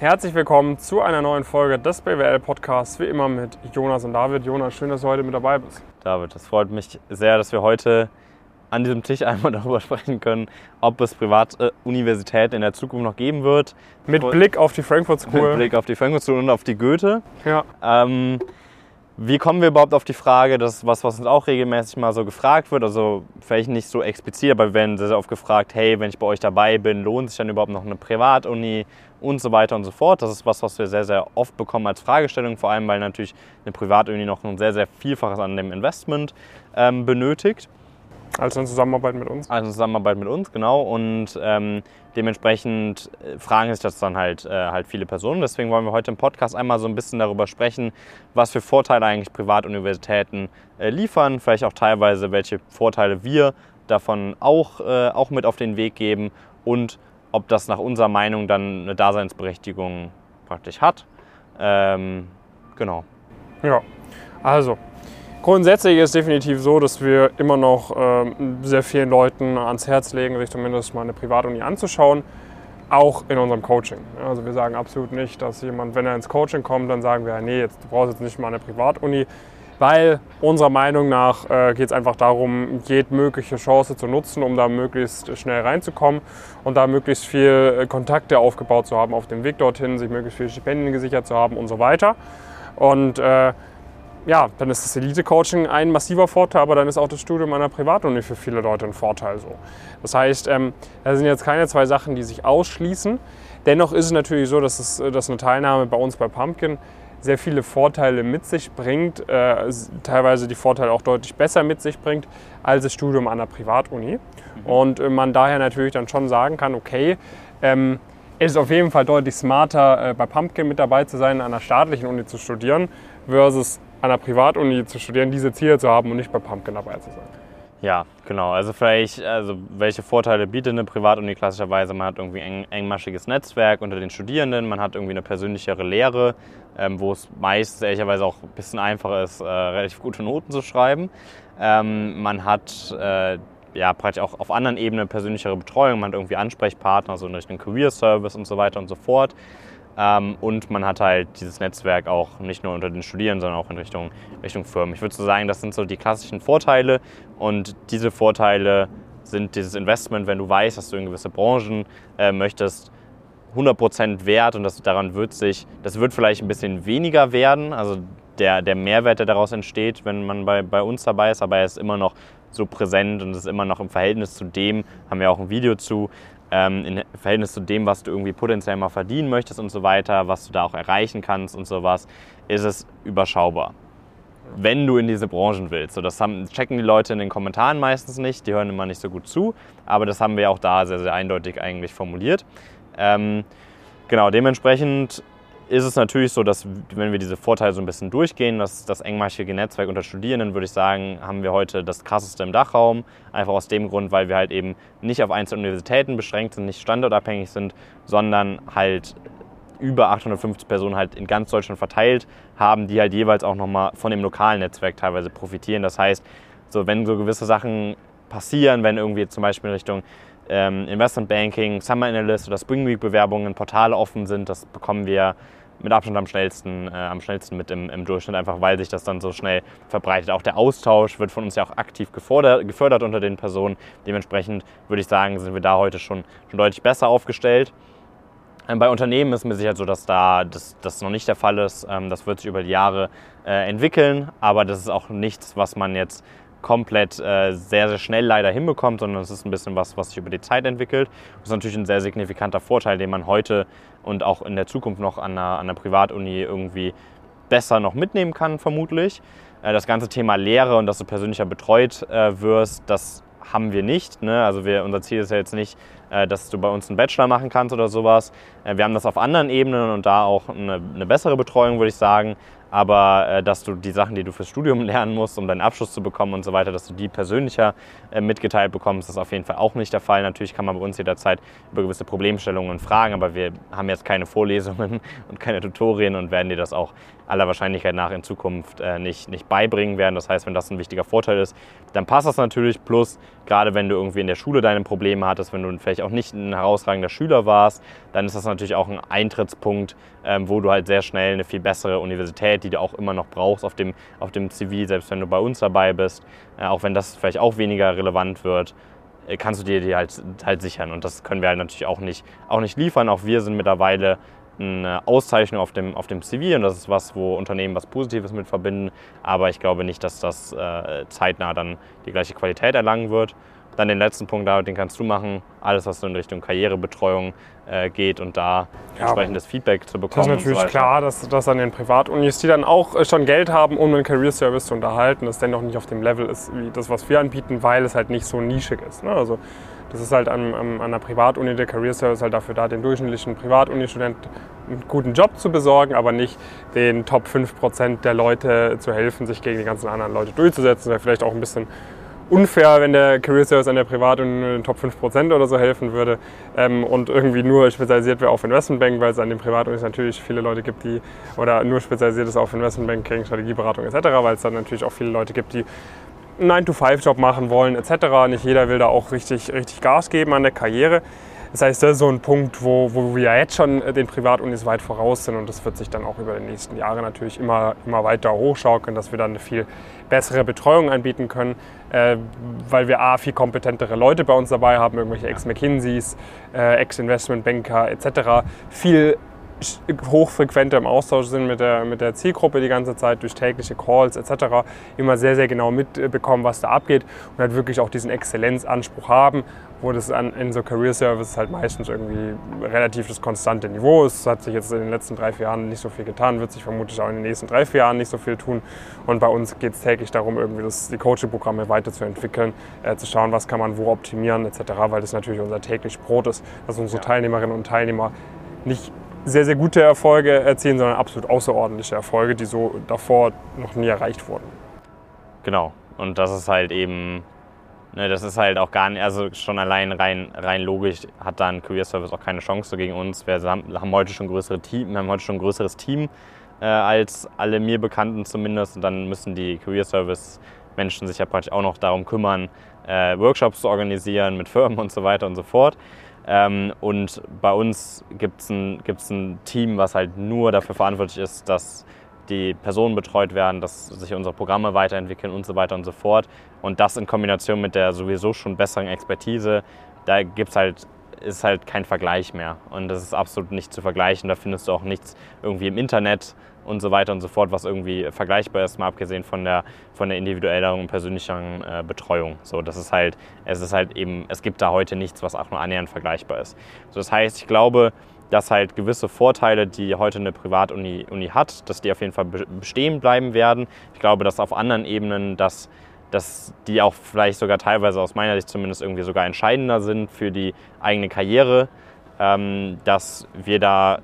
Herzlich willkommen zu einer neuen Folge des BWL Podcasts, wie immer mit Jonas und David. Jonas, schön, dass du heute mit dabei bist. David, es freut mich sehr, dass wir heute an diesem Tisch einmal darüber sprechen können, ob es Privatuniversitäten in der Zukunft noch geben wird. Mit Blick auf die Frankfurt School. Mit Blick auf die Frankfurt School und auf die Goethe. Ja. Ähm, wie kommen wir überhaupt auf die Frage? Das ist was, was uns auch regelmäßig mal so gefragt wird. Also vielleicht nicht so explizit, aber wir werden sehr, oft gefragt, hey, wenn ich bei euch dabei bin, lohnt sich dann überhaupt noch eine Privatuni und so weiter und so fort. Das ist was, was wir sehr, sehr oft bekommen als Fragestellung, vor allem weil natürlich eine Privatuni noch ein sehr, sehr Vielfaches an dem Investment ähm, benötigt. Also in Zusammenarbeit mit uns? Also in Zusammenarbeit mit uns, genau. Und ähm, dementsprechend äh, fragen sich das dann halt, äh, halt viele Personen. Deswegen wollen wir heute im Podcast einmal so ein bisschen darüber sprechen, was für Vorteile eigentlich Privatuniversitäten äh, liefern, vielleicht auch teilweise, welche Vorteile wir davon auch, äh, auch mit auf den Weg geben und ob das nach unserer Meinung dann eine Daseinsberechtigung praktisch hat. Ähm, genau. Ja, also Grundsätzlich ist es definitiv so, dass wir immer noch ähm, sehr vielen Leuten ans Herz legen, sich zumindest mal eine Privatuni anzuschauen, auch in unserem Coaching. Also wir sagen absolut nicht, dass jemand, wenn er ins Coaching kommt, dann sagen wir, nee, jetzt, du brauchst jetzt nicht mal eine Privatuni, weil unserer Meinung nach äh, geht es einfach darum, jede mögliche Chance zu nutzen, um da möglichst schnell reinzukommen und da möglichst viel äh, Kontakte aufgebaut zu haben auf dem Weg dorthin, sich möglichst viele Stipendien gesichert zu haben und so weiter. Und äh, ja, dann ist das Elite-Coaching ein massiver Vorteil, aber dann ist auch das Studium einer Privatuni für viele Leute ein Vorteil so. Das heißt, ähm, das sind jetzt keine zwei Sachen, die sich ausschließen. Dennoch ist es natürlich so, dass, es, dass eine Teilnahme bei uns bei Pumpkin sehr viele Vorteile mit sich bringt, äh, teilweise die Vorteile auch deutlich besser mit sich bringt als das Studium an einer Privatuni. Mhm. Und äh, man daher natürlich dann schon sagen kann, okay, ähm, es ist auf jeden Fall deutlich smarter, äh, bei Pumpkin mit dabei zu sein, an einer staatlichen Uni zu studieren, versus an einer Privatuni zu studieren, diese Ziele zu haben und nicht bei Pumpkin dabei zu sein. Ja, genau. Also vielleicht, also welche Vorteile bietet eine Privatuni klassischerweise? Man hat irgendwie ein engmaschiges Netzwerk unter den Studierenden, man hat irgendwie eine persönlichere Lehre, ähm, wo es meist ehrlicherweise auch ein bisschen einfacher ist, äh, relativ gute Noten zu schreiben. Ähm, man hat äh, ja praktisch auch auf anderen Ebenen persönlichere Betreuung, man hat irgendwie Ansprechpartner, so in Richtung Career Service und so weiter und so fort. Ähm, und man hat halt dieses Netzwerk auch nicht nur unter den Studierenden, sondern auch in Richtung, Richtung Firmen. Ich würde so sagen, das sind so die klassischen Vorteile und diese Vorteile sind dieses Investment, wenn du weißt, dass du in gewisse Branchen äh, möchtest, 100% wert und das, daran wird sich, das wird vielleicht ein bisschen weniger werden, also der, der Mehrwert, der daraus entsteht, wenn man bei, bei uns dabei ist, aber er ist immer noch so präsent und ist immer noch im Verhältnis zu dem, haben wir auch ein Video zu, ähm, im Verhältnis zu dem, was du irgendwie potenziell mal verdienen möchtest und so weiter, was du da auch erreichen kannst und sowas, ist es überschaubar. Wenn du in diese Branchen willst. So, das haben, checken die Leute in den Kommentaren meistens nicht, die hören immer nicht so gut zu, aber das haben wir auch da sehr, sehr eindeutig eigentlich formuliert. Ähm, genau, dementsprechend ist es natürlich so, dass wenn wir diese Vorteile so ein bisschen durchgehen, das, das engmaschige Netzwerk unter Studierenden, würde ich sagen, haben wir heute das krasseste im Dachraum. Einfach aus dem Grund, weil wir halt eben nicht auf einzelne Universitäten beschränkt sind, nicht standortabhängig sind, sondern halt über 850 Personen halt in ganz Deutschland verteilt haben, die halt jeweils auch nochmal von dem lokalen Netzwerk teilweise profitieren. Das heißt, so wenn so gewisse Sachen passieren, wenn irgendwie zum Beispiel in Richtung ähm, Investment Banking, Summer Analyst oder Spring Week Bewerbungen, Portale offen sind, das bekommen wir mit Abstand am schnellsten, äh, am schnellsten mit im, im, Durchschnitt, einfach weil sich das dann so schnell verbreitet. Auch der Austausch wird von uns ja auch aktiv gefordert, gefördert unter den Personen. Dementsprechend würde ich sagen, sind wir da heute schon, schon deutlich besser aufgestellt. Ähm, bei Unternehmen ist mir sicher so, dass da das, das noch nicht der Fall ist. Ähm, das wird sich über die Jahre äh, entwickeln, aber das ist auch nichts, was man jetzt komplett äh, sehr, sehr schnell leider hinbekommt, sondern es ist ein bisschen was, was sich über die Zeit entwickelt. Das ist natürlich ein sehr signifikanter Vorteil, den man heute und auch in der Zukunft noch an einer, an einer Privatuni irgendwie besser noch mitnehmen kann, vermutlich. Äh, das ganze Thema Lehre und dass du persönlicher betreut äh, wirst, das haben wir nicht. Ne? Also wir, unser Ziel ist ja jetzt nicht, äh, dass du bei uns einen Bachelor machen kannst oder sowas. Äh, wir haben das auf anderen Ebenen und da auch eine, eine bessere Betreuung, würde ich sagen aber äh, dass du die Sachen, die du fürs Studium lernen musst, um deinen Abschluss zu bekommen und so weiter, dass du die persönlicher äh, mitgeteilt bekommst, ist auf jeden Fall auch nicht der Fall. Natürlich kann man bei uns jederzeit über gewisse Problemstellungen fragen, aber wir haben jetzt keine Vorlesungen und keine Tutorien und werden dir das auch aller Wahrscheinlichkeit nach in Zukunft äh, nicht, nicht beibringen werden. Das heißt, wenn das ein wichtiger Vorteil ist, dann passt das natürlich. Plus, gerade wenn du irgendwie in der Schule deine Probleme hattest, wenn du vielleicht auch nicht ein herausragender Schüler warst, dann ist das natürlich auch ein Eintrittspunkt, ähm, wo du halt sehr schnell eine viel bessere Universität, die du auch immer noch brauchst auf dem, auf dem CV, selbst wenn du bei uns dabei bist, äh, auch wenn das vielleicht auch weniger relevant wird, äh, kannst du dir die halt, halt sichern. Und das können wir halt natürlich auch nicht, auch nicht liefern. Auch wir sind mittlerweile eine Auszeichnung auf dem, auf dem CV und das ist was, wo Unternehmen was Positives mit verbinden. Aber ich glaube nicht, dass das äh, zeitnah dann die gleiche Qualität erlangen wird. Dann den letzten Punkt, den kannst du machen. Alles, was so in Richtung Karrierebetreuung äh, geht und da ja, entsprechendes Feedback zu bekommen. Das ist natürlich so klar, dass, dass an den Privatunis, die dann auch äh, schon Geld haben, um einen Career Service zu unterhalten, das dennoch nicht auf dem Level ist wie das, was wir anbieten, weil es halt nicht so nischig ist. Ne? Also das ist halt an, an, der Privatuni, der Career Service halt dafür da, den durchschnittlichen Privatuni-Student einen guten Job zu besorgen, aber nicht den Top 5% der Leute zu helfen, sich gegen die ganzen anderen Leute durchzusetzen. Das wäre vielleicht auch ein bisschen unfair, wenn der Career Service an der Privat- und den Top 5% oder so helfen würde ähm, und irgendwie nur spezialisiert wäre auf Investmentbank, weil es an den Privatunis natürlich viele Leute gibt, die oder nur spezialisiert ist auf Investmentbanking, Strategieberatung etc., weil es dann natürlich auch viele Leute gibt, die einen 9-to-5-Job machen wollen etc. Nicht jeder will da auch richtig, richtig Gas geben an der Karriere. Das heißt, das ist so ein Punkt, wo, wo wir jetzt schon den Privatunis weit voraus sind und das wird sich dann auch über die nächsten Jahre natürlich immer, immer weiter hochschaukeln, dass wir dann eine viel bessere Betreuung anbieten können, äh, weil wir A, viel kompetentere Leute bei uns dabei haben, irgendwelche Ex-McKinseys, äh, Ex-Investmentbanker etc., viel hochfrequenter im Austausch sind mit der, mit der Zielgruppe die ganze Zeit durch tägliche Calls etc. immer sehr, sehr genau mitbekommen, was da abgeht und halt wirklich auch diesen Exzellenzanspruch haben, wo das an, in so Career Service halt meistens irgendwie relativ das konstante Niveau ist. Es hat sich jetzt in den letzten drei, vier Jahren nicht so viel getan, wird sich vermutlich auch in den nächsten drei, vier Jahren nicht so viel tun. Und bei uns geht es täglich darum, irgendwie das, die Coaching-Programme weiterzuentwickeln, äh, zu schauen, was kann man wo optimieren etc., weil das natürlich unser täglich Brot ist, dass unsere ja. Teilnehmerinnen und Teilnehmer nicht sehr, sehr gute Erfolge erzielen, sondern absolut außerordentliche Erfolge, die so davor noch nie erreicht wurden. Genau. Und das ist halt eben, ne, das ist halt auch gar nicht, also schon allein rein, rein logisch hat da ein Career Service auch keine Chance gegen uns. Wir haben, haben heute schon größere Team, haben heute schon ein größeres Team äh, als alle mir Bekannten zumindest. Und dann müssen die Career Service Menschen sich ja praktisch auch noch darum kümmern, äh, Workshops zu organisieren mit Firmen und so weiter und so fort. Ähm, und bei uns gibt es ein, gibt's ein Team, was halt nur dafür verantwortlich ist, dass die Personen betreut werden, dass sich unsere Programme weiterentwickeln und so weiter und so fort. Und das in Kombination mit der sowieso schon besseren Expertise, da gibt's halt, ist halt kein Vergleich mehr. Und das ist absolut nicht zu vergleichen. Da findest du auch nichts irgendwie im Internet und so weiter und so fort, was irgendwie vergleichbar ist, mal abgesehen von der, von der individuelleren und persönlicheren äh, Betreuung. So, das ist halt, es ist halt eben, es gibt da heute nichts, was auch nur annähernd vergleichbar ist. So, das heißt, ich glaube, dass halt gewisse Vorteile, die heute eine Privatuni Uni hat, dass die auf jeden Fall bestehen bleiben werden. Ich glaube, dass auf anderen Ebenen, dass, dass die auch vielleicht sogar teilweise aus meiner Sicht zumindest irgendwie sogar entscheidender sind für die eigene Karriere, ähm, dass wir da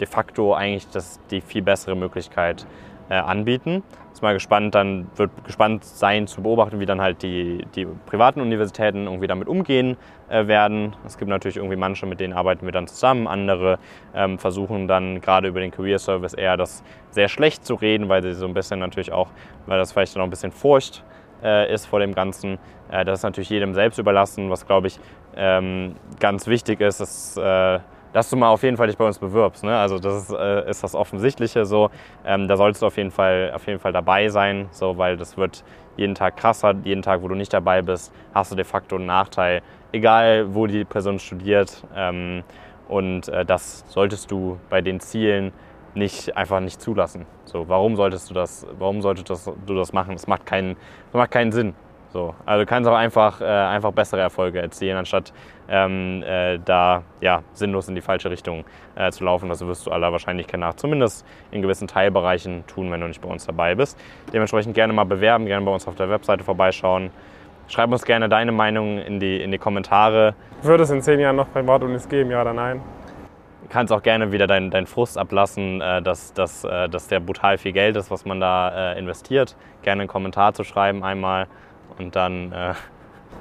de facto eigentlich das, die viel bessere Möglichkeit äh, anbieten. Ist mal gespannt, dann wird gespannt sein zu beobachten, wie dann halt die, die privaten Universitäten irgendwie damit umgehen äh, werden. Es gibt natürlich irgendwie manche, mit denen arbeiten wir dann zusammen, andere ähm, versuchen dann gerade über den Career Service eher das sehr schlecht zu reden, weil sie so ein bisschen natürlich auch, weil das vielleicht noch ein bisschen Furcht äh, ist vor dem Ganzen. Äh, das ist natürlich jedem selbst überlassen, was glaube ich ähm, ganz wichtig ist, ist äh, dass du mal auf jeden Fall dich bei uns bewirbst. Ne? Also das ist, äh, ist das Offensichtliche so. Ähm, da solltest du auf jeden, Fall, auf jeden Fall dabei sein, so, weil das wird jeden Tag krasser. Jeden Tag, wo du nicht dabei bist, hast du de facto einen Nachteil, egal wo die Person studiert. Ähm, und äh, das solltest du bei den Zielen nicht einfach nicht zulassen. So, warum solltest du das, warum solltest du das machen? Das macht keinen, das macht keinen Sinn. So, also du kannst auch einfach, äh, einfach bessere Erfolge erzielen, anstatt ähm, äh, da ja, sinnlos in die falsche Richtung äh, zu laufen. Das wirst du aller Wahrscheinlichkeit nach zumindest in gewissen Teilbereichen tun, wenn du nicht bei uns dabei bist. Dementsprechend gerne mal bewerben, gerne bei uns auf der Webseite vorbeischauen. Schreib uns gerne deine Meinung in die, in die Kommentare. Würde es in zehn Jahren noch Privatunis geben, ja oder nein? Du kannst auch gerne wieder deinen dein Frust ablassen, äh, dass, dass, äh, dass der brutal viel Geld ist, was man da äh, investiert. Gerne einen Kommentar zu schreiben einmal und dann. Äh,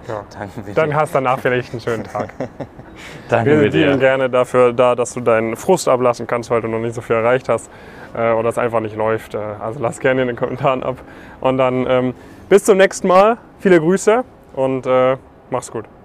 Ja. Dir. Dann hast du danach vielleicht einen schönen Tag. Danke Wir dir. dienen gerne dafür da, dass du deinen Frust ablassen kannst, weil du noch nicht so viel erreicht hast äh, oder es einfach nicht läuft. Äh, also lass gerne in den Kommentaren ab. Und dann ähm, bis zum nächsten Mal. Viele Grüße und äh, mach's gut.